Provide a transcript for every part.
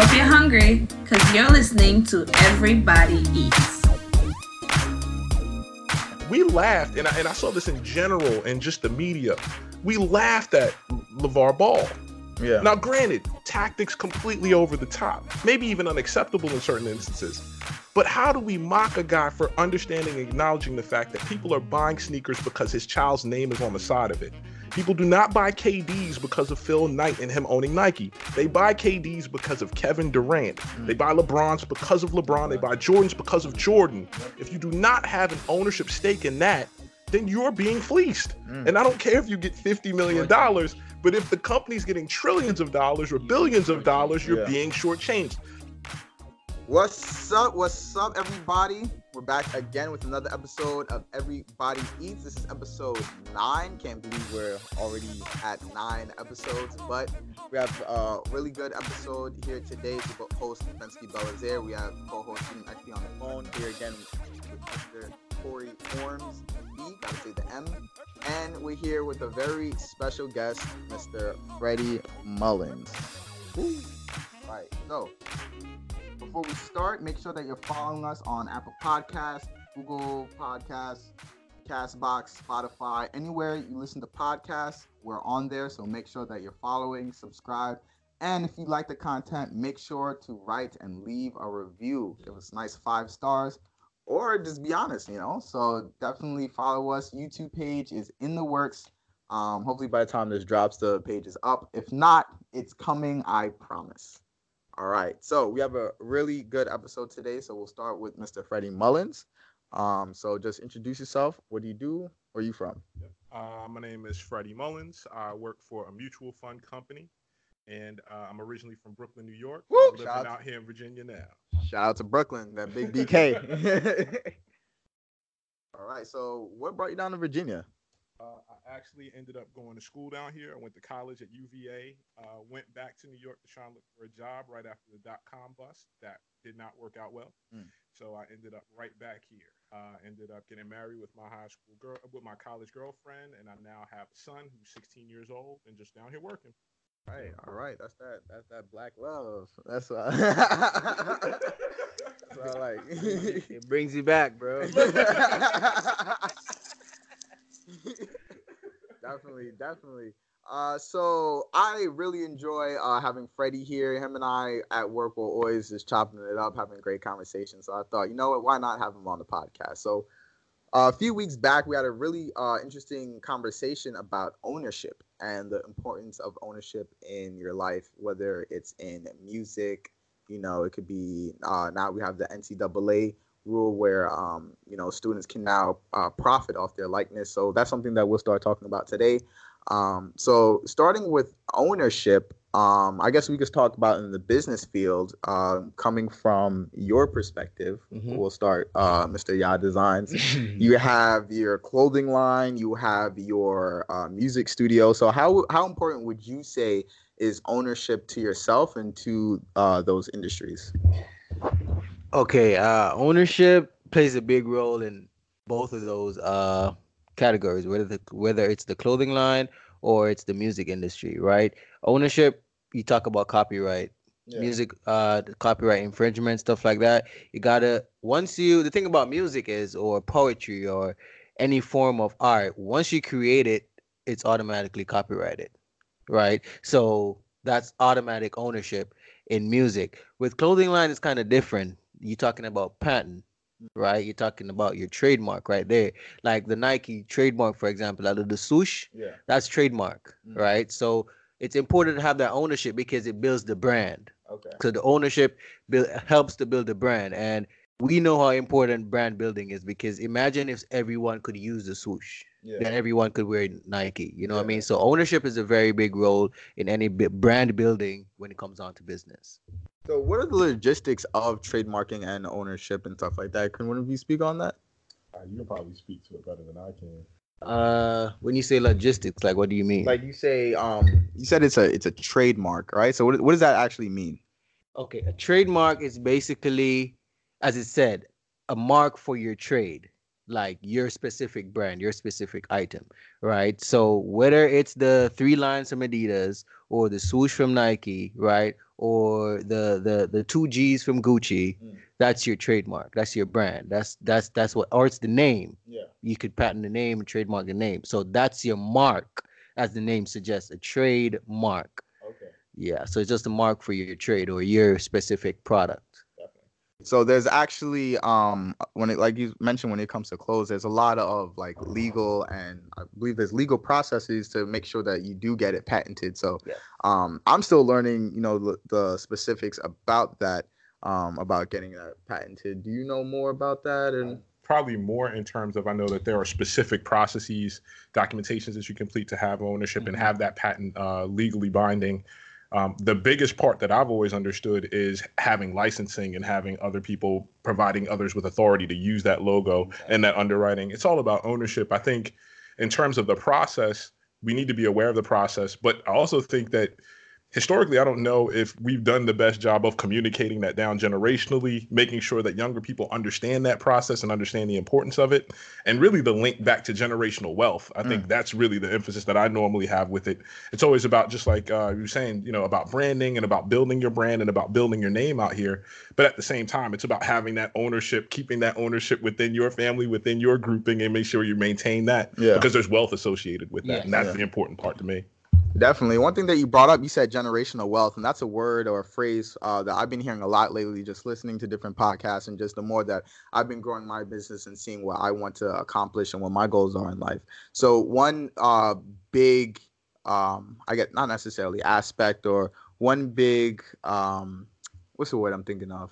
hope you're hungry because you're listening to Everybody Eats. We laughed, and I, and I saw this in general and just the media. We laughed at LeVar Ball. Yeah. Now, granted, tactics completely over the top, maybe even unacceptable in certain instances. But how do we mock a guy for understanding and acknowledging the fact that people are buying sneakers because his child's name is on the side of it? People do not buy KDs because of Phil Knight and him owning Nike. They buy KDs because of Kevin Durant. They buy LeBrons because of LeBron. They buy Jordans because of Jordan. If you do not have an ownership stake in that, then you're being fleeced. Mm. And I don't care if you get $50 million, but if the company's getting trillions of dollars or billions of dollars, you're Yeah. being shortchanged. What's up? What's up, everybody? We're back again with another episode of Everybody Eats. This is episode nine. Can't believe we're already at nine episodes, but we have a really good episode here today. with host Bensky Belazaire. We have co-host actually on the phone here again with Mr. Corey Forms. B, gotta say the M. And we're here with a very special guest, Mr. Freddie Mullins. Woo. Right. So before we start, make sure that you're following us on Apple Podcasts, Google Podcasts, Castbox, Spotify, anywhere you listen to podcasts, we're on there. So make sure that you're following, subscribe, and if you like the content, make sure to write and leave a review. Give us nice five stars, or just be honest, you know. So definitely follow us. YouTube page is in the works. Um, hopefully by the time this drops, the page is up. If not, it's coming. I promise. All right. So we have a really good episode today. So we'll start with Mr. Freddie Mullins. Um, so just introduce yourself. What do you do? Where are you from? Uh, my name is Freddie Mullins. I work for a mutual fund company, and uh, I'm originally from Brooklyn, New York. Woo! I'm living Shout out out here in Virginia now. Shout out to Brooklyn, that big BK. All right. So what brought you down to Virginia? Uh, I actually ended up going to school down here. I went to college at UVA. Uh, went back to New York to try and look for a job right after the dot com bust. That did not work out well. Mm. So I ended up right back here. Uh, ended up getting married with my high school girl, with my college girlfriend, and I now have a son who's 16 years old and just down here working. All right. All right. That's that. That's that black love. That's uh, that's what I like. It brings you back, bro. Definitely, definitely. Uh, so I really enjoy uh, having Freddie here. Him and I at work will always just chopping it up, having great conversations. So I thought, you know what, why not have him on the podcast? So uh, a few weeks back, we had a really uh, interesting conversation about ownership and the importance of ownership in your life, whether it's in music, you know, it could be uh, now we have the NCAA rule where um, you know students can now uh, profit off their likeness. So that's something that we'll start talking about today. Um, so starting with ownership, um, I guess we could talk about in the business field, uh, coming from your perspective. Mhm. We'll start, uh, Mr. Ya Designs. you have your clothing line, you have your uh, music studio. So how how important would you say is ownership to yourself and to uh, those industries? Okay, uh, ownership plays a big role in both of those uh, categories, whether the, whether it's the clothing line or it's the music industry, right? Ownership, you talk about copyright, music, uh, the copyright infringement, stuff like that. You gotta once you the thing about music is or poetry or any form of art, once you create it, it's automatically copyrighted, right? So that's automatic ownership in music. With clothing line, it's kind of different. You're talking about patent, right? You're talking about your trademark right there. Like the Nike trademark, for example, out of the swoosh, Yeah. that's trademark, Mm. right? So it's important to have that ownership because it builds the brand. Okay. So the ownership build, helps to build the brand, and we know how important brand building is because imagine if everyone could use the swoosh, Yeah. then everyone could wear Nike. You know what I mean? So ownership is a very big role in any brand building when it comes down to business. So what are the logistics of trademarking and ownership and stuff like that? Can one of you speak on that? Uh, you can probably speak to it better than I can. Uh, when you say logistics, like what do you mean? Like you say, um, you said it's a it's a trademark, right? So what what does that actually mean? Okay, a trademark is basically, as it said, a mark for your trade, like your specific brand, your specific item, right? So whether it's the three lines from Adidas or the swoosh from Nike, right? Or the the the two G's from Gucci. Mm. That's your trademark. That's your brand. That's that's that's what or it's the name. Yeah. You could patent the name and trademark the name. So that's your mark, as the name suggests, a trademark. Okay. Yeah. So it's just a mark for your trade or your specific product. So there's actually um when it like you mentioned when it comes to clothes, there's a lot of like legal and I believe there's legal processes to make sure that you do get it patented. So Yeah. um I'm still learning, you know, the, the specifics about that, um about getting that patented. Do you know more about that? And probably more in terms of I know that there are specific processes, documentations that you complete to have ownership and Mhm. have that patent uh, legally binding. Um, the biggest part that I've always understood is having licensing and having other people providing others with authority to use that logo and that underwriting. It's all about ownership. I think in terms of the process, we need to be aware of the process, but I also think that historically, I don't know if we've done the best job of communicating that down generationally, making sure that younger people understand that process and understand the importance of it, and really the link back to generational wealth. I think that's really the emphasis that I normally have with it. It's always about just like uh, you're saying, you know, about branding and about building your brand and about building your name out here. But at the same time, it's about having that ownership, keeping that ownership within your family, within your grouping, and make sure you maintain that Yeah. because there's wealth associated with that, Yes. and that's Yeah. the important part to me. Definitely. One thing that you brought up, you said generational wealth, and that's a word or a phrase uh, that I've been hearing a lot lately, just listening to different podcasts, and just the more that I've been growing my business and seeing what I want to accomplish and what my goals are in life. So one uh, big, um, I get not necessarily aspect or one big, um, what's the word I'm thinking of?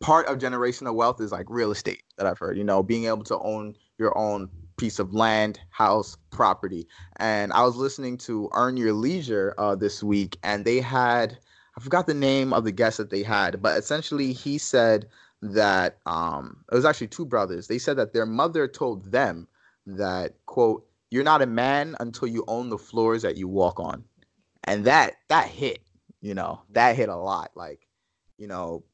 Part of generational wealth is like real estate that I've heard. You know, being able to own your own piece of land, house, property and I was listening to Earn Your Leisure uh, this week, and they had I forgot the name of the guest that they had, but essentially he said that um, it was actually two brothers. They said that their mother told them that quote You're not a man until you own the floors that you walk on, and that that hit, you know, that hit a lot. Like, you know,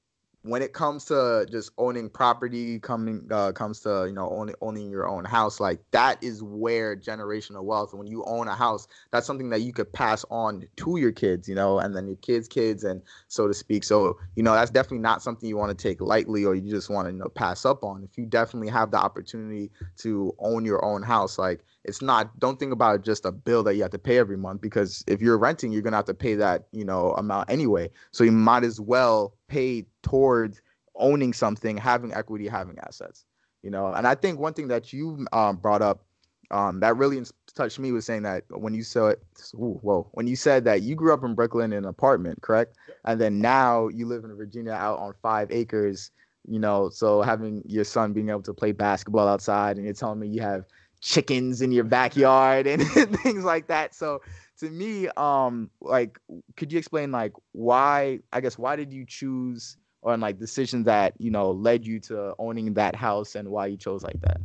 when it comes to just owning property coming uh, comes to you know owning owning your own house like that is where generational wealth when you own a house that's something that you could pass on to your kids you know and then your kids kids and so to speak. So you know that's definitely not something you want to take lightly or you just want to you know pass up on. If you definitely have the opportunity to own your own house like it's not don't think about just a bill that you have to pay every month because if you're renting you're going to have to pay that you know amount anyway. So you might as well pay towards owning something having equity having assets you know? And i think one thing that you um, brought up um, that really touched me was saying that when you said ooh, whoa when you said that you grew up in brooklyn in an apartment correct? And then now you live in virginia out on five acres you know? So having your son being able to play basketball outside and you're telling me you have chickens in your backyard and things like that so to me um like could you explain like why i guess why did you choose or like decisions that you know led you to owning that house and why you chose like that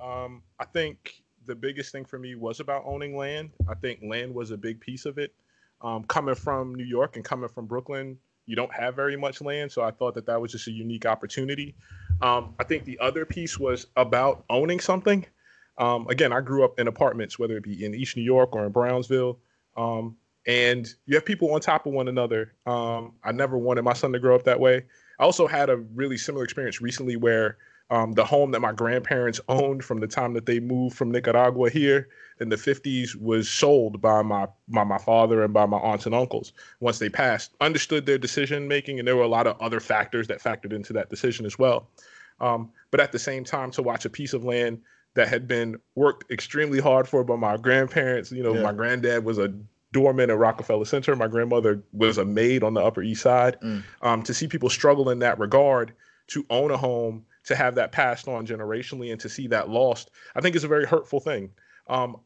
Um, I think the biggest thing for me was about owning land. I think land was a big piece of it. Um, coming from New York and coming from Brooklyn, you don't have very much land, so I thought that that was just a unique opportunity. Um, I think the other piece was about owning something. Um, again, I grew up in apartments, whether it be in East New York or in Brownsville, um, and you have people on top of one another. Um, I never wanted my son to grow up that way. I also had a really similar experience recently where um, the home that my grandparents owned from the time that they moved from Nicaragua here in the 50s was sold by my by my father and by my aunts and uncles once they passed. Understood their decision making, and there were a lot of other factors that factored into that decision as well. Um, but at the same time, to watch a piece of land that had been worked extremely hard for by my grandparents, you know, Yeah. my granddad was a doorman at Rockefeller Center. My grandmother was a maid on the Upper East Side. Mm. Um, to see people struggle in that regard, to own a home, to have that passed on generationally, and to see that lost, I think is a very hurtful thing. Um,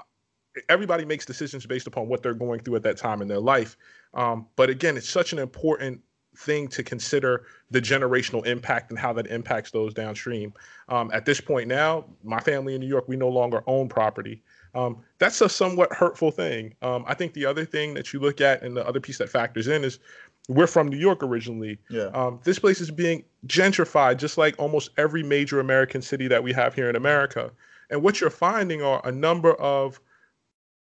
everybody makes decisions based upon what they're going through at that time in their life. Um, but again, it's such an important thing to consider the generational impact and how that impacts those downstream. Um, at this point now, my family in New York, we no longer own property. Um, that's a somewhat hurtful thing. Um, I think the other thing that you look at and the other piece that factors in is we're from New York originally. yeah Um, this place is being gentrified, just like almost every major American city that we have here in America. And what you're finding are a number of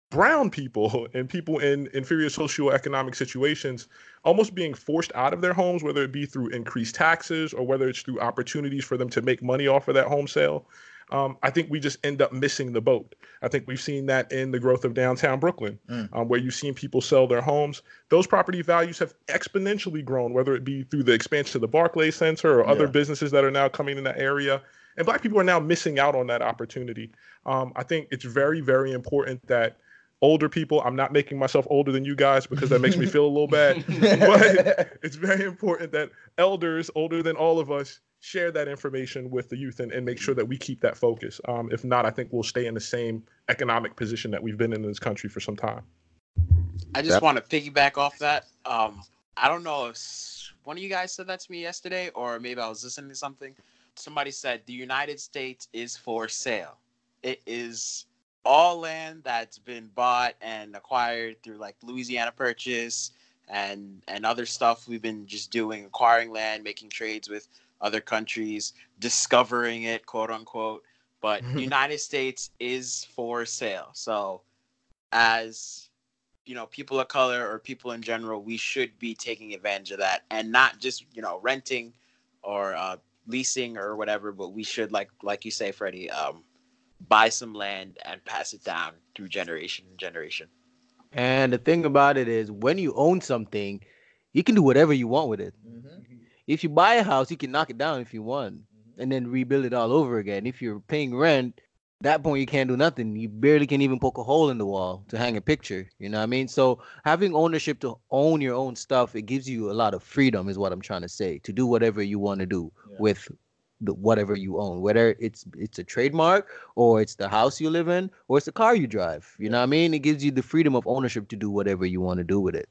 brown people and people in inferior socioeconomic situations almost being forced out of their homes, whether it be through increased taxes or whether it's through opportunities for them to make money off of that home sale. Um, I think we just end up missing the boat. I think we've seen that in the growth of downtown Brooklyn, Mm. um, where you've seen people sell their homes. Those property values have exponentially grown, whether it be through the expansion of the Barclays Center or other Yeah. businesses that are now coming in that area. And Black people are now missing out on that opportunity. Um, I think it's very, very important that older people, I'm not making myself older than you guys because that makes me feel a little bad, but it's very important that elders older than all of us share that information with the youth and, and make sure that we keep that focus. Um, if not, I think we'll stay in the same economic position that we've been in this country for some time. I just Yep. want to piggyback off that. Um, I don't know if one of you guys said that to me yesterday, or maybe I was listening to something. Somebody said the United States is for sale. It is all land that's been bought and acquired through like Louisiana Purchase and and other stuff we've been just doing, acquiring land, making trades with other countries, discovering it, quote unquote. But United States is for sale. So as you know people of color or people in general we should be taking advantage of that and not just you know renting or uh, leasing or whatever but we should like like you say freddie um, buy some land and pass it down through generation and generation And the thing about it is, when you own something, you can do whatever you want with it. Mhm. If you buy a house, you can knock it down if you want, Mm-hmm. and then rebuild it all over again. If you're paying rent, that point you can't do nothing. You barely can even poke a hole in the wall to hang a picture. You know what I mean? So having ownership to own your own stuff, it gives you a lot of freedom, is what I'm trying to say, to do whatever you want to do Yeah. with the whatever you own, whether it's it's a trademark or it's the house you live in or it's the car you drive. You know what I mean? It gives you the freedom of ownership to do whatever you want to do with it.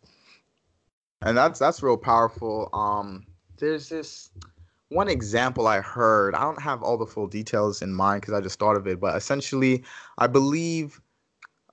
and that's that's real powerful um there's this one example i heard i don't have all the full details in mind because i just thought of it but essentially i believe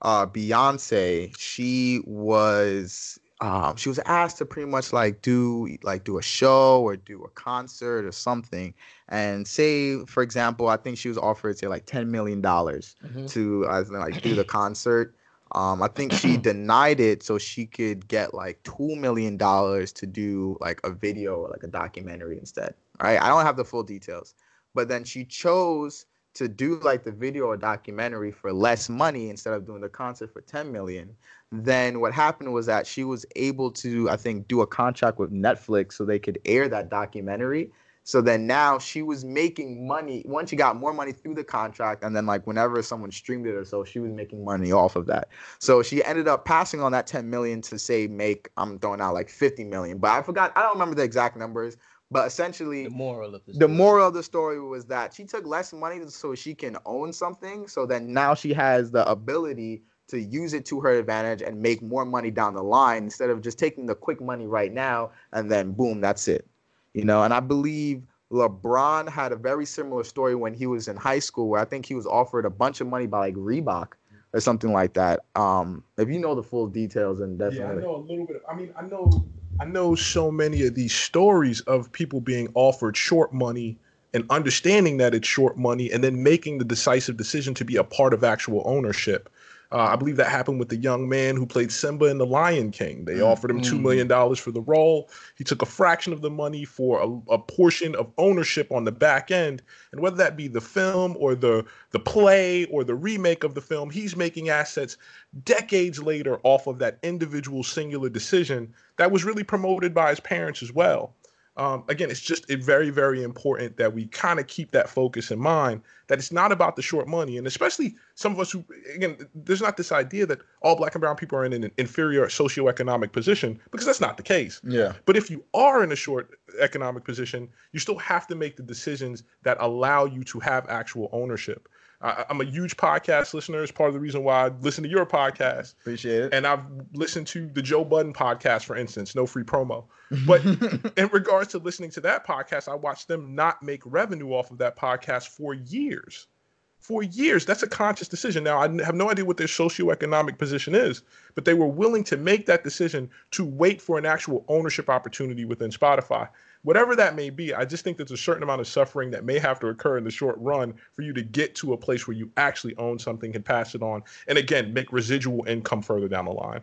uh beyonce she was um she was asked to pretty much like do like do a show or do a concert or something and say for example i think she was offered say like 10 million dollars to uh, like do the concert. Um, I think she denied it so she could get like two million dollars to do like a video or like a documentary instead. Right? I don't have the full details, but then she chose to do like the video or documentary for less money instead of doing the concert for 10 million. Then what happened was that she was able to, I think, do a contract with Netflix so they could air that documentary. So then now she was making money once she got more money through the contract, and then like whenever someone streamed it or so, she was making money off of that. So she ended up passing on that 10 million to say make I'm throwing out like 50 million, but I forgot I don't remember the exact numbers, but essentially The moral of the the moral of the story was that she took less money so she can own something. So that now she has the ability to use it to her advantage and make more money down the line instead of just taking the quick money right now and then boom, that's it. You know, and I believe LeBron had a very similar story when he was in high school where I think he was offered a bunch of money by like Reebok or something like that. Um, if you know the full details, and definitely. Yeah, I know a little bit. I mean, I know, I know so many of these stories of people being offered short money and understanding that it's short money, and then making the decisive decision to be a part of actual ownership. Uh, I believe that happened with the young man who played Simba in The Lion King. They Mm. offered him two million dollars for the role. He took a fraction of the money for a, a portion of ownership on the back end, and whether that be the film or the the play or the remake of the film, he's making assets decades later off of that individual singular decision that was really promoted by his parents as well. Um, again, it's just very, very important that we kind of keep that focus in mind that it's not about the short money. And especially some of us who, again, there's not this idea that all black and brown people are in an inferior socioeconomic position because that's not the case. yeah. But if you are in a short economic position, you still have to make the decisions that allow you to have actual ownership. I, I'm a huge podcast listener. It's part of the reason why I listen to your podcast. Appreciate it. And I've listened to the Joe Budden podcast, for instance, no free promo. But in regards to listening to that podcast, I watched them not make revenue off of that podcast for years. for years. That's a conscious decision. Now, I have no idea what their socioeconomic position is, but they were willing to make that decision to wait for an actual ownership opportunity within Spotify. Whatever that may be, I just think there's a certain amount of suffering that may have to occur in the short run for you to get to a place where you actually own something and pass it on. And again, make residual income further down the line.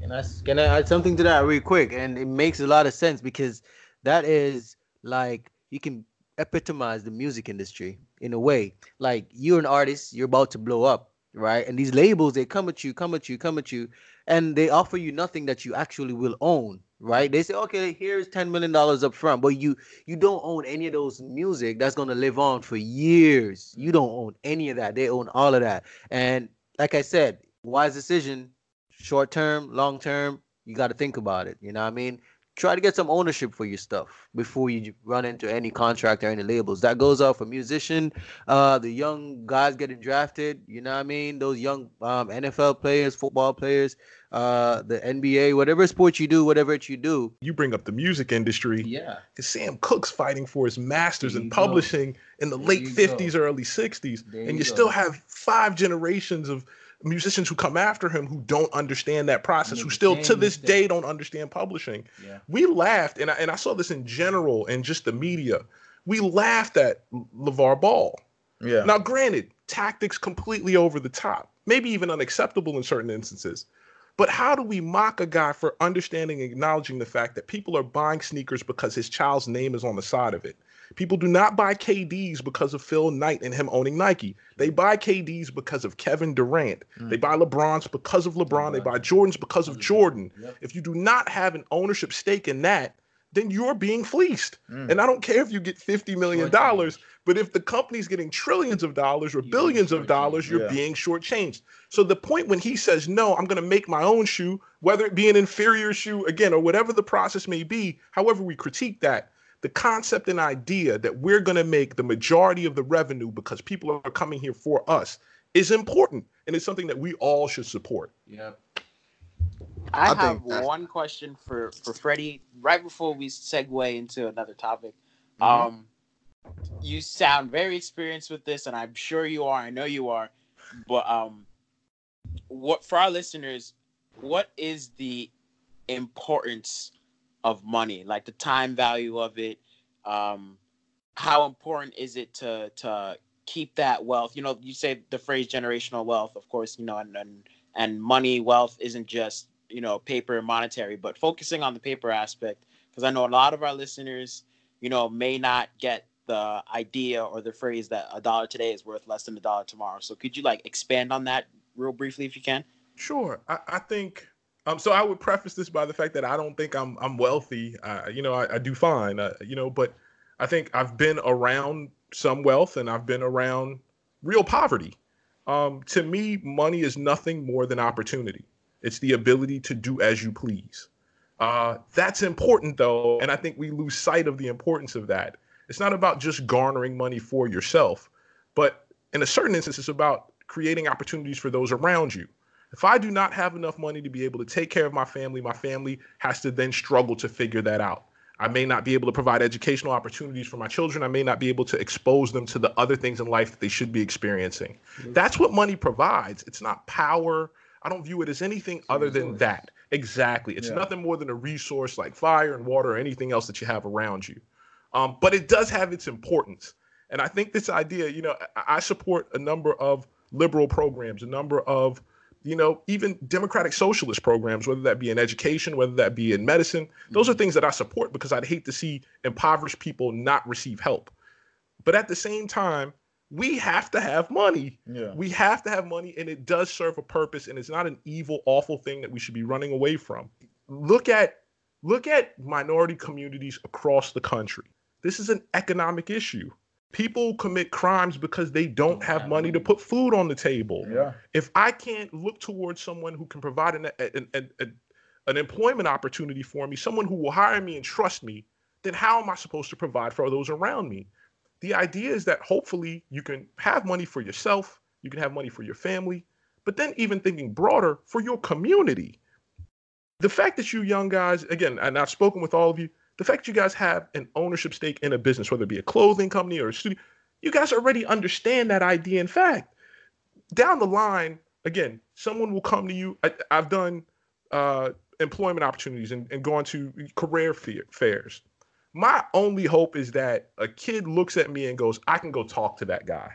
Can I, can I add something to that real quick? And it makes a lot of sense because that is like you can epitomize the music industry in a way. Like you're an artist, you're about to blow up, right? And these labels they come at you, come at you, come at you, and they offer you nothing that you actually will own, right? They say, okay, here's ten million dollars up front, but you you don't own any of those music that's gonna live on for years. You don't own any of that. They own all of that. And like I said, wise decision, short term, long term. You got to think about it. You know what I mean? try to get some ownership for your stuff before you run into any contract or any labels. That goes out for musician, uh, the young guys getting drafted. You know what I mean? Those young um, NFL players, football players, uh, the NBA, whatever sport you do, whatever it you do. You bring up the music industry. Yeah. Because Sam Cooke's fighting for his masters There in you go. publishing in the There late 50s, go. early 60s. There and you you go. still have five generations of musicians who come after him who don't understand that process, who still to this mistake. day don't understand publishing. Yeah. We laughed, and I, and I saw this in general and just the media. We laughed at LeVar Ball. Yeah. Now, granted, tactics completely over the top, maybe even unacceptable in certain instances. But how do we mock a guy for understanding and acknowledging the fact that people are buying sneakers because his child's name is on the side of it? People do not buy KDs because of Phil Knight and him owning Nike. They buy KDs because of Kevin Durant. Mm. They buy LeBrons because of LeBron. They buy Jordans because of mm-hmm. Jordan. If you do not have an ownership stake in that, then you're being fleeced. Mm. And I don't care if you get $50 million, but if the company's getting trillions of dollars or billions of dollars, you're Yeah. being shortchanged. So the point when he says, no, I'm going to make my own shoe, whether it be an inferior shoe, again, or whatever the process may be, however we critique that, the concept and idea that we're going to make the majority of the revenue because people are coming here for us is important. And it's something that we all should support. Yeah. I, I have think one question for for Freddie. Right before we segue into another topic, Mhm. um, you sound very experienced with this, and I'm sure you are. I know you are. But um, what for our listeners? What is the importance of money? Like the time value of it. Um, how important is it to to keep that wealth? You know, you say the phrase generational wealth. Of course, you know, and and, and money wealth isn't just you know paper and monetary but focusing on the paper aspect because i know a lot of our listeners you know may not get the idea or the phrase that a dollar today is worth less than a dollar tomorrow so could you like expand on that real briefly if you can Sure. I, I think um so I would preface this by the fact that I don't think I'm I'm wealthy. Uh, you know, I, I do fine. Uh, you know, but I think I've been around some wealth and I've been around real poverty. Um, to me, money is nothing more than opportunity. It's the ability to do as you please. Uh, that's important though, and I think we lose sight of the importance of that. It's not about just garnering money for yourself, but in a certain instance, it's about creating opportunities for those around you. If I do not have enough money to be able to take care of my family, my family has to then struggle to figure that out. I may not be able to provide educational opportunities for my children. I may not be able to expose them to the other things in life that they should be experiencing. That's what money provides. It's not power. I don't view it as anything other than that. Exactly. It's Yeah. nothing more than a resource like fire and water or anything else that you have around you. Um, but it does have its importance. And I think this idea, you know, I, I support a number of liberal programs, a number of, you know, even democratic socialist programs, whether that be in education, whether that be in medicine. Those are things that I support because I'd hate to see impoverished people not receive help. But at the same time, we have to have money. Yeah. We have to have money, and it does serve a purpose, and it's not an evil, awful thing that we should be running away from. Look at look at minority communities across the country. This is an economic issue. People commit crimes because they don't have money to put food on the table. Yeah. If I can't look towards someone who can provide an, an, an, an employment opportunity for me, someone who will hire me and trust me, then how am I supposed to provide for those around me? The idea is that hopefully you can have money for yourself, you can have money for your family, but then even thinking broader for your community. The fact that you young guys, again, and I've spoken with all of you, the fact that you guys have an ownership stake in a business, whether it be a clothing company or a studio, You guys already understand that idea. In fact, down the line, again, someone will come to you. I, have done uh, employment opportunities and, and gone to career fairs. My only hope is that a kid looks at me and goes, I can go talk to that guy.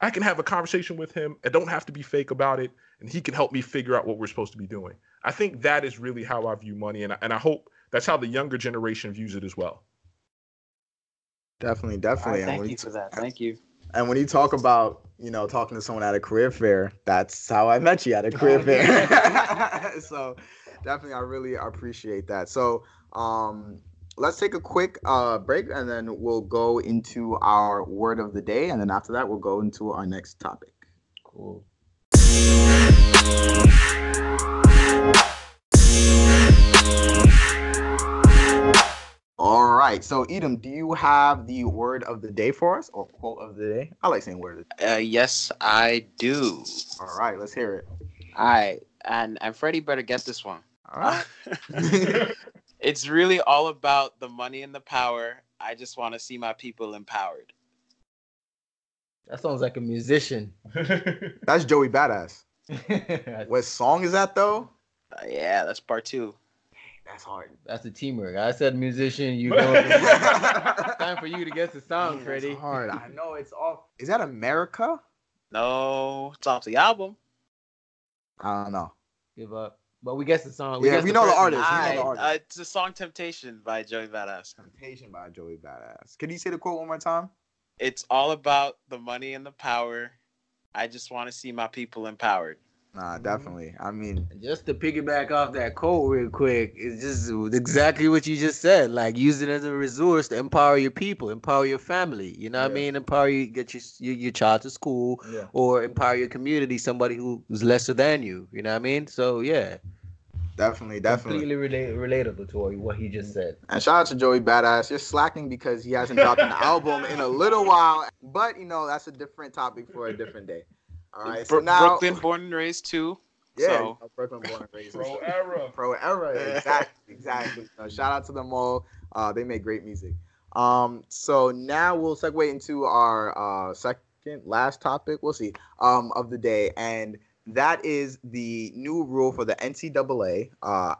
I can have a conversation with him. I don't have to be fake about it. And he can help me figure out what we're supposed to be doing. I think that is really how I view money. And I, and I hope that's how the younger generation views it as well. Definitely, definitely. Right, thank you for that. Thank you. And when you talk about, you know, talking to someone at a career fair, that's how I met you at a career fair. so definitely I really appreciate that. So um let's take a quick uh break and then we'll go into our word of the day. And then after that, we'll go into our next topic. Cool. All right. So, Edom, do you have the word of the day for us or quote of the day? I like saying word. Uh, yes, I do. All right. Let's hear it. All right. And, and Freddie better get this one. All right. it's really all about the money and the power. I just want to see my people empowered. That sounds like a musician. That's Joey Badass. what song is that though? Uh, yeah, that's part two. That's hard. That's a teamwork. I said musician. You know, time for you to guess the song, Man, Freddie. hard. I know it's off. Is that America? No, it's off the album. I don't know. Give up. But we guess the song. We yeah, we know, the artist. I, we know the artist. Uh, it's the song "Temptation" by Joey Badass. Temptation by Joey Badass. Can you say the quote one more time? It's all about the money and the power. I just want to see my people empowered. Nah, definitely. I mean, just to piggyback off that quote real quick, it's just exactly what you just said. Like use it as a resource to empower your people, empower your family. You know yeah. what I mean? Empower you, get your your, your child to school, yeah. or empower your community, somebody who's lesser than you. You know what I mean? So yeah. Definitely, definitely. Completely relate, relatable to what he just said. And shout out to Joey Badass. You're slacking because he hasn't dropped an album in a little while. But you know, that's a different topic for a different day. All right. So now Brooklyn born and raised too. Yeah, so. Brooklyn born and raised. Pro era. Pro era. Exactly. Exactly. So shout out to them all. Uh, they make great music. Um, so now we'll segue into our uh, second last topic. We'll see. Um, of the day, and that is the new rule for the NCAA. Uh,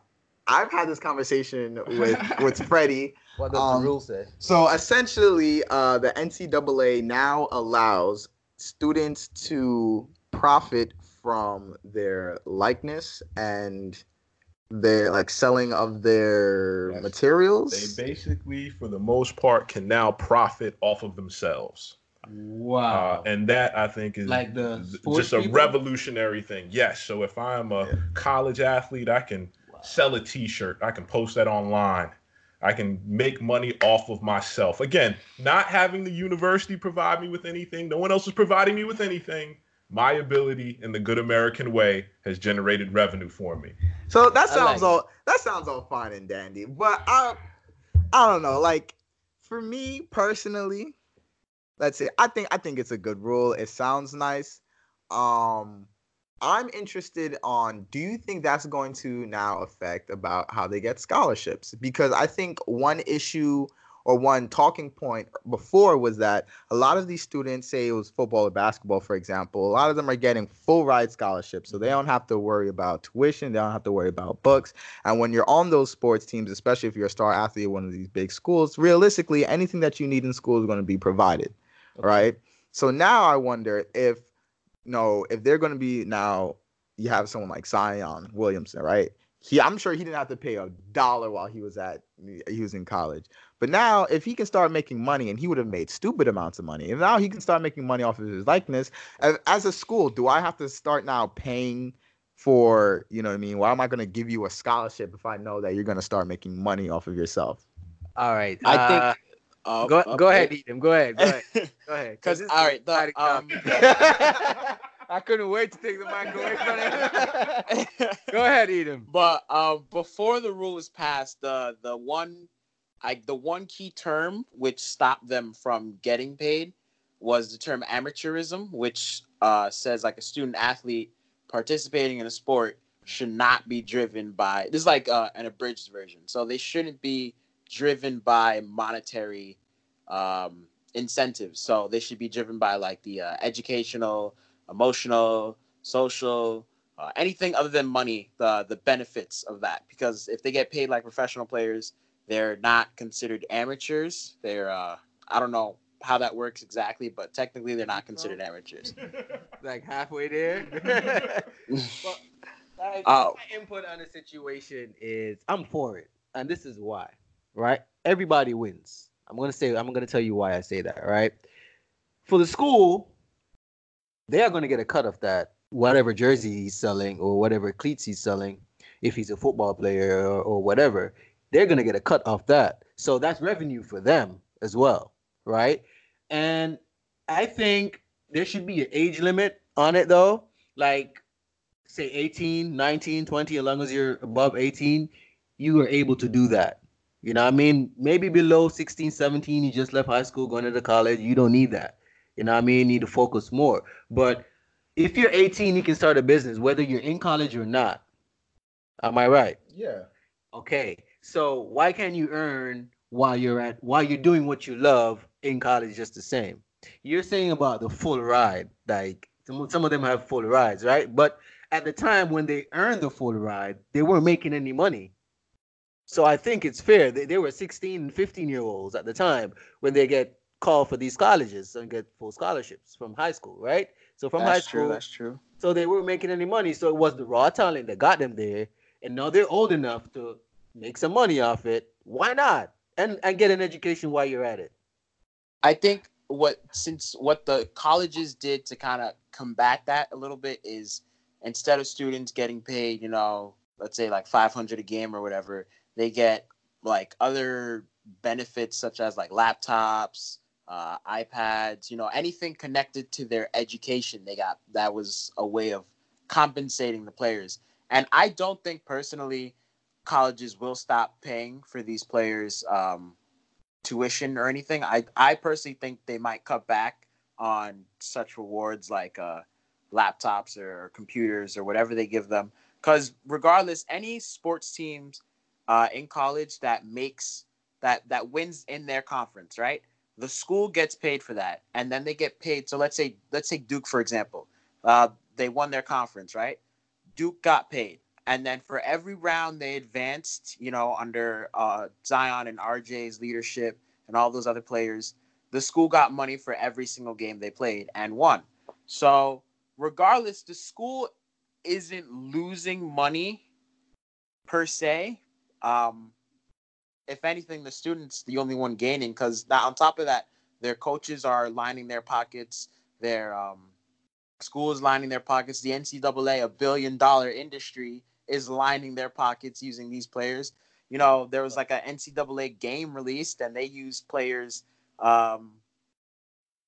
I've had this conversation with with Freddie. What does um, the rule say? So essentially, uh, the NCAA now allows students to profit from their likeness and their like selling of their yes. materials. They basically, for the most part, can now profit off of themselves. Wow. Uh, and that I think is like the just a people? revolutionary thing. Yes. So if I'm a yeah. college athlete, I can wow. sell a t-shirt. I can post that online. I can make money off of myself. Again, not having the university provide me with anything. No one else is providing me with anything. My ability in the good American way has generated revenue for me. So that sounds like all it. that sounds all fine and dandy. But I I don't know. Like for me personally, let's say I think I think it's a good rule. It sounds nice. Um I'm interested on do you think that's going to now affect about how they get scholarships? Because I think one issue or one talking point before was that a lot of these students say it was football or basketball for example a lot of them are getting full ride scholarships so they don't have to worry about tuition they don't have to worry about books and when you're on those sports teams especially if you're a star athlete at one of these big schools realistically anything that you need in school is going to be provided okay. right so now i wonder if know, if they're going to be now, you have someone like Zion Williamson, right? He, I'm sure he didn't have to pay a dollar while he was at he was in college. But now, if he can start making money, and he would have made stupid amounts of money, and now he can start making money off of his likeness. As, as a school, do I have to start now paying for you know what I mean? Why am I going to give you a scholarship if I know that you're going to start making money off of yourself? All right, I uh, think uh, go, uh, go ahead, Edom. Go ahead. Go ahead. Go ahead. Because all right, the, um, I couldn't wait to take the mic away from him. go ahead, eat Edom. But uh, before the rule was passed, the the one, like the one key term which stopped them from getting paid was the term amateurism, which uh, says like a student athlete participating in a sport should not be driven by. This is like uh, an abridged version, so they shouldn't be driven by monetary um, incentives. So they should be driven by like the uh, educational, emotional, social, uh, anything other than money. The the benefits of that because if they get paid like professional players, they're not considered amateurs. They're uh, I don't know how that works exactly, but technically they're not considered amateurs. like halfway there. but, like, Oh. my input on the situation is I'm for it, and this is why. Right? Everybody wins. I'm gonna say I'm gonna tell you why I say that. Right? For the school, they are gonna get a cut of that whatever jersey he's selling or whatever cleats he's selling. If he's a football player or, or whatever, they're gonna get a cut off that. So that's revenue for them as well, right? And I think there should be an age limit on it though. Like say 18, 19, 20, as long as you're above 18, you are able to do that. You know what I mean? Maybe below 16, 17, you just left high school, going into college, you don't need that. You know what I mean? You need to focus more. But if you're 18, you can start a business, whether you're in college or not. Am I right? Yeah. Okay. So why can't you earn while you're at while you're doing what you love in college just the same? You're saying about the full ride, like some, some of them have full rides, right? But at the time when they earned the full ride, they weren't making any money. So I think it's fair. They, they were 16 and 15 year olds at the time when they get called for these colleges and get full scholarships from high school, right? So from high that's school, true. That's true. so they weren't making any money. So it was the raw talent that got them there. And now they're old enough to make some money off it. Why not? And and get an education while you're at it. I think what since what the colleges did to kind of combat that a little bit is instead of students getting paid, you know, let's say like 500 a game or whatever, they get like other benefits such as like laptops, uh, iPads, you know, anything connected to their education. They got that was a way of compensating the players. And I don't think personally colleges will stop paying for these players um, tuition or anything. I I personally think they might cut back on such rewards like uh, laptops or computers or whatever they give them. Because regardless, any sports teams uh, in college that makes that that wins in their conference, right? The school gets paid for that, and then they get paid. So let's say let's take Duke for example. Uh, they won their conference, right? Duke got paid. And then for every round they advanced, you know, under uh, Zion and RJ's leadership and all those other players, the school got money for every single game they played and won. So, regardless, the school isn't losing money per se. Um, if anything, the students the only one gaining because on top of that, their coaches are lining their pockets. Their um, school is lining their pockets. The NCAA, a billion dollar industry, is lining their pockets using these players. You know, there was like an NCAA game released, and they used players' um,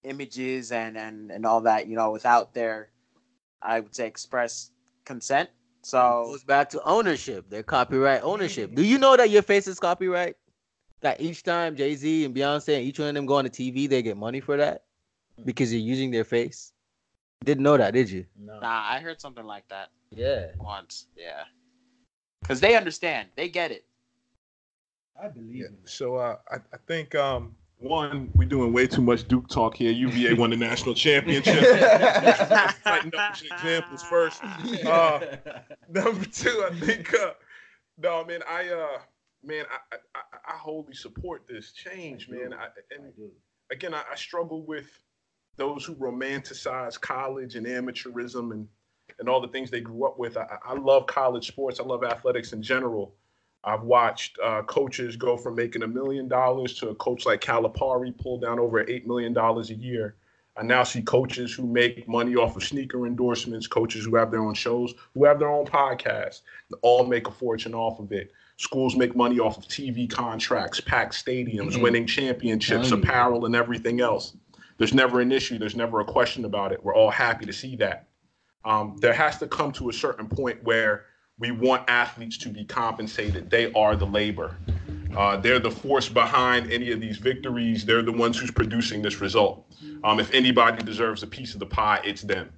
images and and and all that. You know, without their, I would say, express consent. So goes back to ownership, their copyright ownership. Do you know that your face is copyright? That each time Jay Z and Beyonce and each one of them go on the TV, they get money for that because you're using their face. Didn't know that, did you? No. nah, I heard something like that Yeah. once. Yeah, because they understand, they get it. I believe Yeah. So uh, I, I think um, one, we're doing way too much Duke talk here. UVA won the national championship. Fighting up some examples first. Uh, number two, I think. Uh, no, man, I uh, man, I, I I- I wholly support this change, man. I, and I again, I, I struggle with those who romanticize college and amateurism and and all the things they grew up with. I, I I love college sports. I love athletics in general. I've watched uh, coaches go from making a million dollars to a coach like Calipari pull down over eight million dollars a year. I now see coaches who make money off of sneaker endorsements, coaches who have their own shows, who have their own podcasts, all make a fortune off of it. Schools make money off of TV contracts, packed stadiums, Mhm. winning championships, you. apparel, and everything else. There's never an issue. There's never a question about it. We're all happy to see that. Um, there has to come to a certain point where we want athletes to be compensated. They are the labor. Uh, they're the force behind any of these victories. They're the ones who's producing this result. Um, if anybody deserves a piece of the pie, it's them.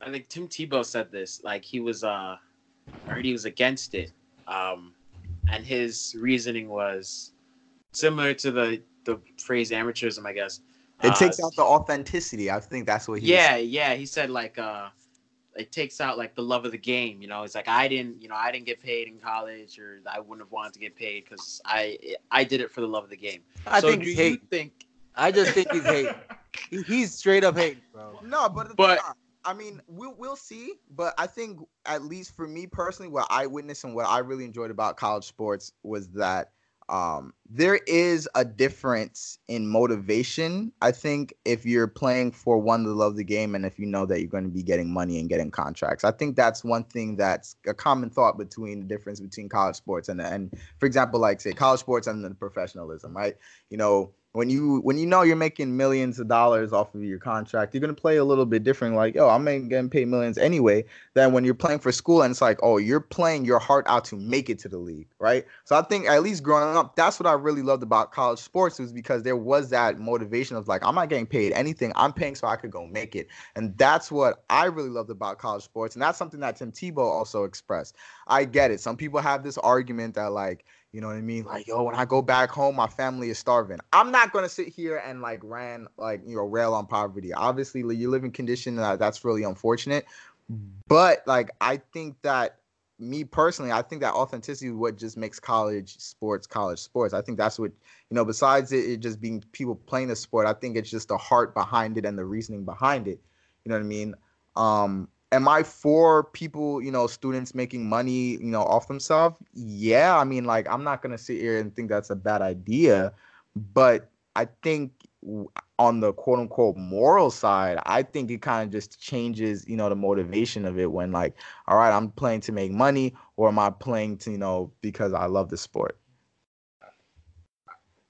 I think Tim Tebow said this. Like he was, uh, I heard he was against it, um, and his reasoning was similar to the the phrase amateurism, I guess. It Uh, takes out the authenticity. I think that's what he. yeah, yeah. He said like uh, it takes out like the love of the game. You know, it's like I didn't, you know, I didn't get paid in college, or I wouldn't have wanted to get paid because I I did it for the love of the game. I so think do he's you think? I just think he's hating. He- He's straight up hating, bro. No, but, But- I mean, we'll we'll see. But I think at least for me personally, what I witnessed and what I really enjoyed about college sports was that um, there is a difference in motivation. I think if you're playing for one to love the game, and if you know that you're going to be getting money and getting contracts, I think that's one thing that's a common thought between the difference between college sports and and for example, like say college sports and then professionalism, right? You know, when you when you know you're making millions of dollars off of your contract, you're gonna play a little bit different. Like, yo, I'm getting paid millions anyway. Than when you're playing for school and it's like, oh, you're playing your heart out to make it to the league, right? So I think at least growing up, that's what I really loved about college sports was because there was that motivation of like, I'm not getting paid anything. I'm paying so I could go make it, and that's what I really loved about college sports, and that's something that Tim Tebow also expressed. I get it. Some people have this argument that like you know what I mean? Like, yo, when I go back home, my family is starving. I'm not gonna sit here and like ran like you know rail on poverty. Obviously, you live in condition uh, that's really unfortunate. But like, I think that me personally, I think that authenticity is what just makes college sports college sports. I think that's what you know. Besides it, it just being people playing the sport, I think it's just the heart behind it and the reasoning behind it. You know what I mean? Um, am I for people, you know, students making money, you know, off themselves? Yeah, I mean, like, I'm not gonna sit here and think that's a bad idea, but I think on the quote unquote moral side, I think it kind of just changes, you know, the motivation of it when, like, all right, I'm playing to make money, or am I playing to, you know, because I love the sport?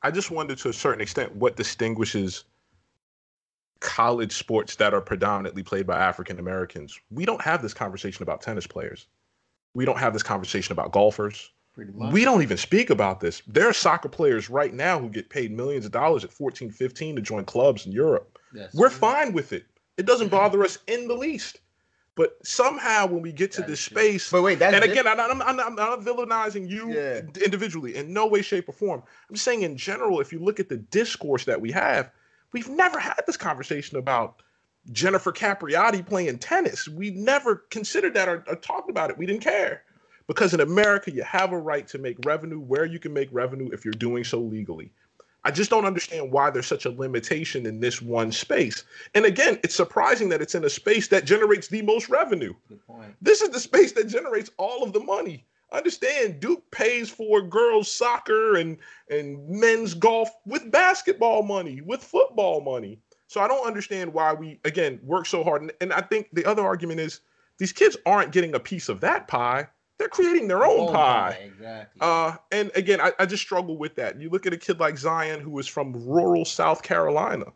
I just wonder to a certain extent what distinguishes college sports that are predominantly played by African Americans. We don't have this conversation about tennis players. We don't have this conversation about golfers. We don't even speak about this. There are soccer players right now who get paid millions of dollars at 14, 15 to join clubs in Europe. That's We're fine with it. It doesn't bother us in the least. But somehow when we get to That this space, But wait, that's and again, I'm, I'm, I'm, I'm not villainizing you Yeah. individually in no way, shape, or form. I'm just saying in general, if you look at the discourse that we have, we've never had this conversation about Jennifer Capriati playing tennis. We never considered that or, or talked about it. We didn't care. Because in America, you have a right to make revenue where you can make revenue if you're doing so legally. I just don't understand why there's such a limitation in this one space. And again, it's surprising that it's in a space that generates the most revenue. This is the space that generates all of the money. Understand, Duke pays for girls' soccer and and men's golf with basketball money, with football money. So I don't understand why we again work so hard. And, and I think the other argument is these kids aren't getting a piece of that pie; they're creating their own pie. Exactly. Uh, and again, I, I just struggle with that. You look at a kid like Zion, who is from rural South Carolina.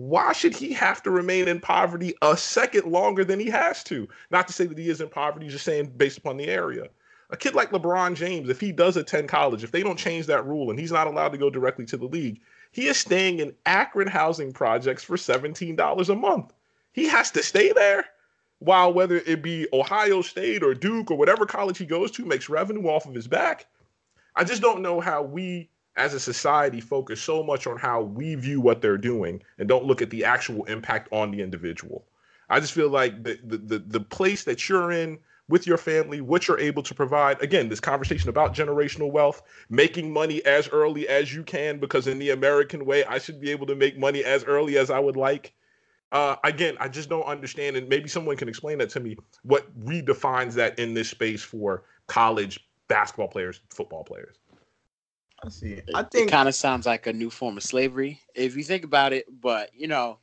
Why should he have to remain in poverty a second longer than he has to? Not to say that he is in poverty, just saying based upon the area. A kid like LeBron James, if he does attend college, if they don't change that rule and he's not allowed to go directly to the league, he is staying in Akron housing projects for $17 a month. He has to stay there while whether it be Ohio State or Duke or whatever college he goes to makes revenue off of his back. I just don't know how we as a society focus so much on how we view what they're doing and don't look at the actual impact on the individual. I just feel like the the the, the place that you're in with your family, what you're able to provide. Again, this conversation about generational wealth, making money as early as you can, because in the American way, I should be able to make money as early as I would like. Uh, again, I just don't understand, and maybe someone can explain that to me. What redefines that in this space for college basketball players, football players? I see. It, I think kind of sounds like a new form of slavery if you think about it. But you know,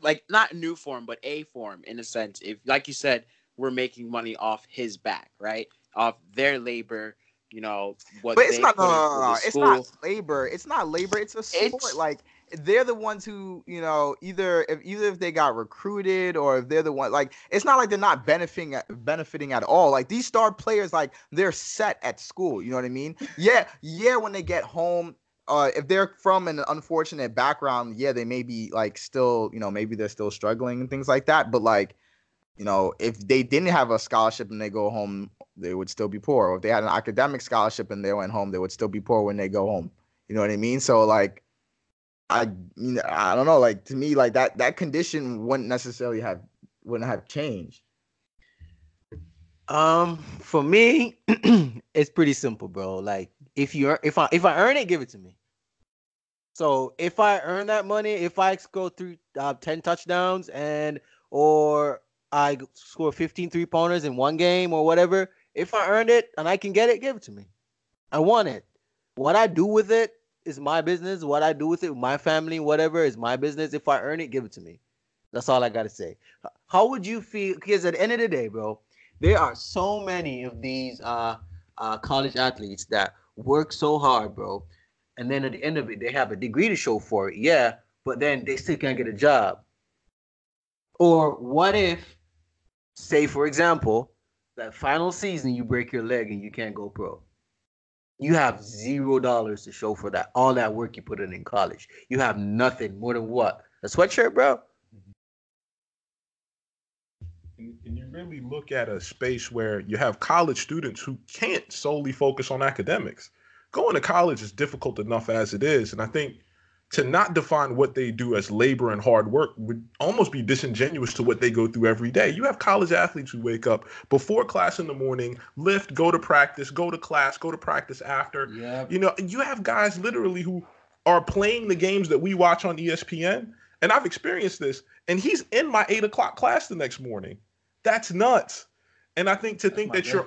like not new form, but a form in a sense. If, like you said, we're making money off his back, right? Off their labor. You know what? But it's they not no, put no, into no, no. It's not labor. It's not labor. It's a sport. It's- like they're the ones who, you know, either if either if they got recruited or if they're the one like it's not like they're not benefiting benefiting at all. Like these star players, like they're set at school. You know what I mean? Yeah, yeah. When they get home, uh, if they're from an unfortunate background, yeah, they may be like still, you know, maybe they're still struggling and things like that. But like, you know, if they didn't have a scholarship and they go home, they would still be poor. Or if they had an academic scholarship and they went home, they would still be poor when they go home. You know what I mean? So like, I mean, I don't know. Like to me, like that that condition wouldn't necessarily have wouldn't have changed. Um, for me, it's pretty simple, bro. Like if you if I if I earn it, give it to me. So if I earn that money, if I go through uh, 10 touchdowns and or I score 15 three pointers in one game or whatever, if I earned it and I can get it, give it to me. I want it. What I do with it is my business. What I do with it, my family, whatever is my business. If I earn it, give it to me. That's all I gotta say. How would you feel? Because at the end of the day, bro, there are so many of these uh, uh, college athletes that work so hard, bro, and then at the end of it, they have a degree to show for it. Yeah, but then they still can't get a job. Or what if, say for example, that final season you break your leg and you can't go pro? You have zero dollars to show for that. All that work you put in in college. You have nothing more than what? A sweatshirt, bro? Mm-hmm. And and you really look at a space where you have college students who can't solely focus on academics. Going to college is difficult enough as it is. And I think to not define what they do as labor and hard work would almost be disingenuous to what they go through every day. You have college athletes who wake up before class in the morning, lift, go to practice, go to class, go to practice after. Yeah. You know, you have guys literally who are playing the games that we watch on ESPN. And I've experienced this. And he's in my eight o'clock class the next morning. That's nuts. And I think to think that you're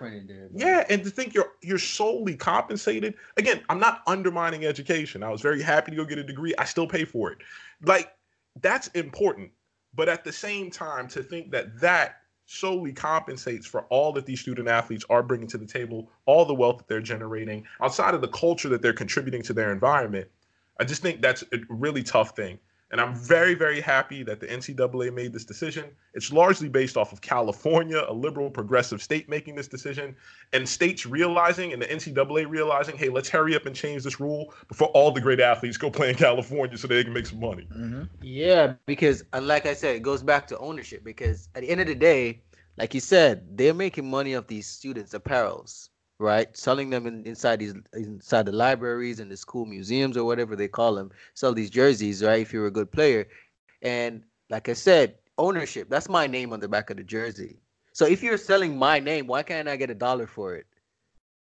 yeah, and to think you're you're solely compensated. Again, I'm not undermining education. I was very happy to go get a degree. I still pay for it. Like that's important. But at the same time, to think that that solely compensates for all that these student athletes are bringing to the table, all the wealth that they're generating, outside of the culture that they're contributing to their environment, I just think that's a really tough thing. And I'm very, very happy that the NCAA made this decision. It's largely based off of California, a liberal progressive state making this decision, and states realizing and the NCAA realizing, hey, let's hurry up and change this rule before all the great athletes go play in California so they can make some money. Yeah, because uh, like I said, it goes back to ownership. Because at the end of the day, like you said, they're making money off these students' apparels, right? Selling them in, inside these inside the libraries and the school museums or whatever they call them. Sell these jerseys, right? If you're a good player, and like I said, ownership. That's my name on the back of the jersey. So if you're selling my name, why can't I get a dollar for it?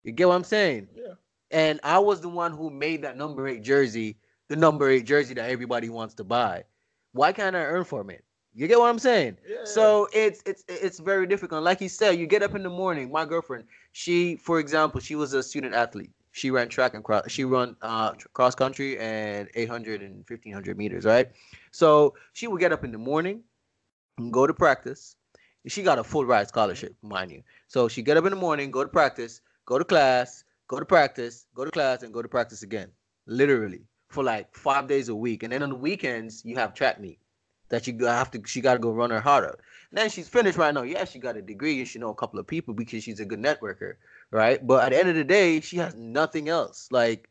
You get what I'm saying? Yeah. And I was the one who made that number eight jersey, the number eight jersey that everybody wants to buy. Why can't I earn from it? You get what I'm saying? Yeah. So it's it's it's very difficult. Like you said, you get up in the morning. My girlfriend, she, for example, she was a student athlete. She ran track and cross. She run uh cross country and 800 and 1500 meters, right? So she would get up in the morning, and go to practice. She got a full ride scholarship, mind you. So she get up in the morning, go to practice, go to class, go to practice, go to class, and go to practice again. Literally for like five days a week. And then on the weekends, you have track meet that you have to. She got to go run her heart out. And then she's finished right now. Yeah, she got a degree and she know a couple of people because she's a good networker, right? But at the end of the day, she has nothing else. Like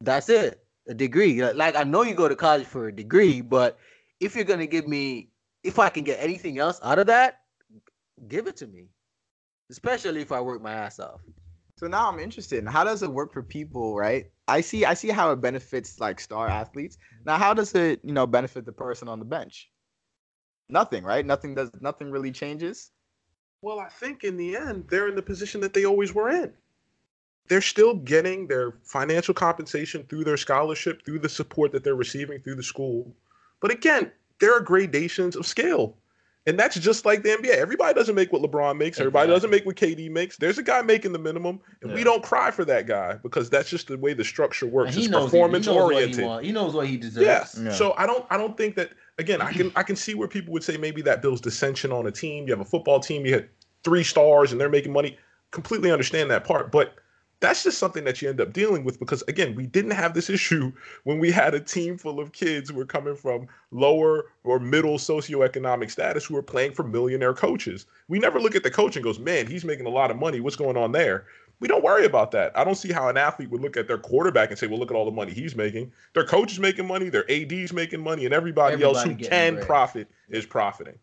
that's it, a degree. Like- Like I know you go to college for a degree, but if you're gonna give me, if I can get anything else out of that, give it to me. Especially if I work my ass off. So now I'm interested in how does it work for people, right? I see I see how it benefits like star athletes. Mm-hmm. Now how does it, you know, benefit the person on the bench? Nothing, right? Nothing does nothing really changes. Well, I think in the end, they're in the position that they always were in. They're still getting their financial compensation through their scholarship, through the support that they're receiving through the school. But again, there are gradations of scale. And that's just like the NBA. Everybody doesn't make what LeBron makes. Everybody doesn't make what KD makes. There's a guy making the minimum, and we don't cry for that guy because that's just the way the structure works. It's knows he- he performance knows what he oriented. He knows what he deserves. Yes. Yeah. So I don't I don't think that again I can I can see where people would say maybe that builds dissension on a team. You have a football team, you had three stars and they're making money. Completely understand that part. But that's just something that you end up dealing with because again, we didn't have this issue when we had a team full of kids who were coming from lower or middle socioeconomic status who were playing for millionaire coaches. We never look at the coach and goes, man, he's making a lot of money. What's going on there? We don't worry about that. I don't see how an athlete would look at their quarterback and say, well, look at all the money he's making. Their coach is making money, their AD's making money, and everybody, else who can bread. profit is profiting.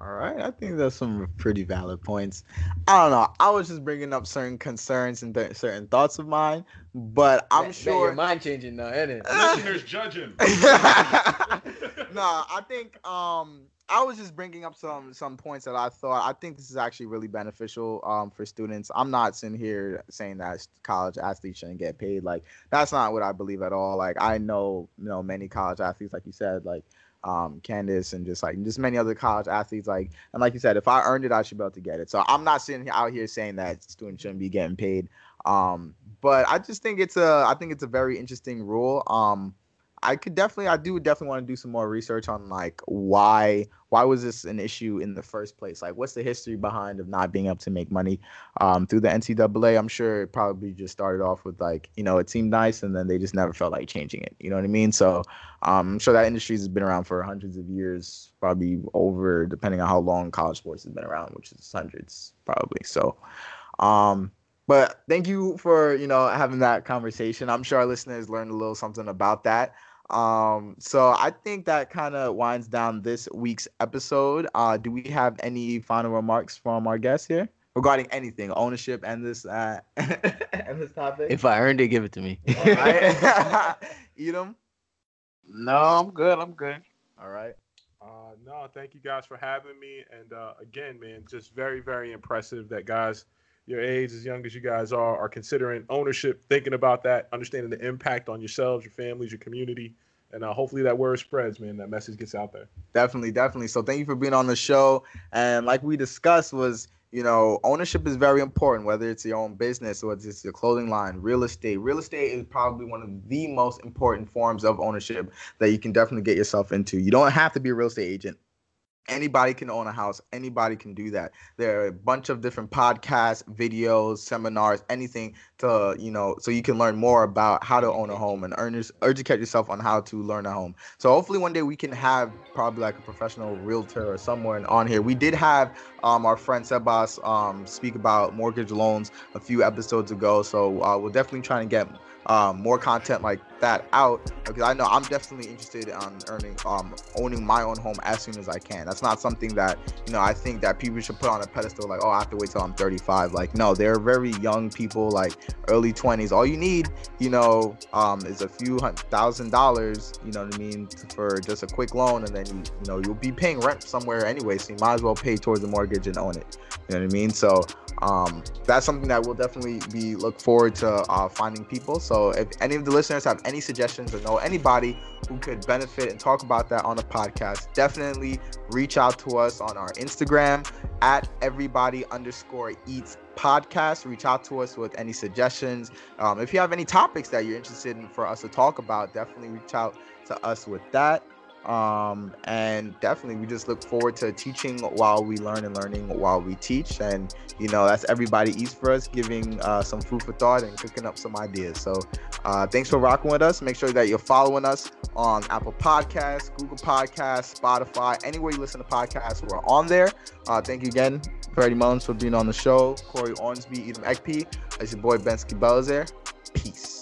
All right, I think that's some pretty valid points. I don't know. I was just bringing up certain concerns and th- certain thoughts of mine, but I'm That- that sure. your mind changing now, isn't it? Listeners judging. no, I think um I was just bringing up some some points that I thought I think this is actually really beneficial um for students. I'm not sitting here saying that college athletes shouldn't get paid. Like that's not what I believe at all. Like I know you know many college athletes, like you said, like um Candace and just like just many other college athletes. Like and like you said, if I earned it, I should be able to get it. So I'm not sitting out here saying that students shouldn't be getting paid. Um, but I just think it's a I think it's a very interesting rule. Um, I could definitely I do definitely want to do some more research on like why why was this an issue in the first place? Like what's the history behind of not being able to make money um, through the NCAA? I'm sure it probably just started off with like you know it seemed nice and then they just never felt like changing it. You know what I mean? So um, I'm sure that industry has been around for hundreds of years, probably over depending on how long college sports has been around, which is hundreds probably. So. Um, but thank you for you know having that conversation. I'm sure our listeners learned a little something about that. Um, so I think that kind of winds down this week's episode. Uh, do we have any final remarks from our guests here regarding anything, ownership and this uh, and this topic? If I earned it, give it to me. Eat them. No, I'm good. I'm good. All right. Uh, no, thank you guys for having me. And uh, again, man, just very, very impressive that guys your age, as young as you guys are, are considering ownership, thinking about that, understanding the impact on yourselves, your families, your community. And uh, hopefully that word spreads, man. That message gets out there. Definitely, definitely. So thank you for being on the show. And like we discussed, was you know ownership is very important. Whether it's your own business or it's your clothing line, real estate. Real estate is probably one of the most important forms of ownership that you can definitely get yourself into. You don't have to be a real estate agent. Anybody can own a house. Anybody can do that. There are a bunch of different podcasts, videos, seminars, anything to, you know, so you can learn more about how to own a home and earn, educate yourself on how to learn a home. So hopefully one day we can have probably like a professional realtor or someone on here. We did have um, our friend Sebas um, speak about mortgage loans a few episodes ago. So uh, we'll definitely try and get um, more content like that out because I know I'm definitely interested on earning, um, owning my own home as soon as I can. That's not something that you know I think that people should put on a pedestal like, oh, I have to wait till I'm 35. Like, no, they're very young people, like early 20s. All you need, you know, um, is a few thousand dollars. You know what I mean for just a quick loan, and then you, you know you'll be paying rent somewhere anyway, so you might as well pay towards the mortgage and own it. You know what I mean? So um, that's something that we'll definitely be look forward to uh, finding people. So if any of the listeners have any suggestions or know anybody who could benefit and talk about that on the podcast, definitely reach out to us on our Instagram at everybody underscore eats podcast. Reach out to us with any suggestions. Um, if you have any topics that you're interested in for us to talk about, definitely reach out to us with that um and definitely we just look forward to teaching while we learn and learning while we teach. And you know that's everybody eats for us giving uh, some food for thought and cooking up some ideas. So uh, thanks for rocking with us. Make sure that you're following us on apple podcasts google podcasts spotify anywhere you listen to podcasts we're on there. Uh, thank you again Freddie Mullins for being on the show. Corey Ornsby Edom Ekpe. As your boy Ben Skibel is there peace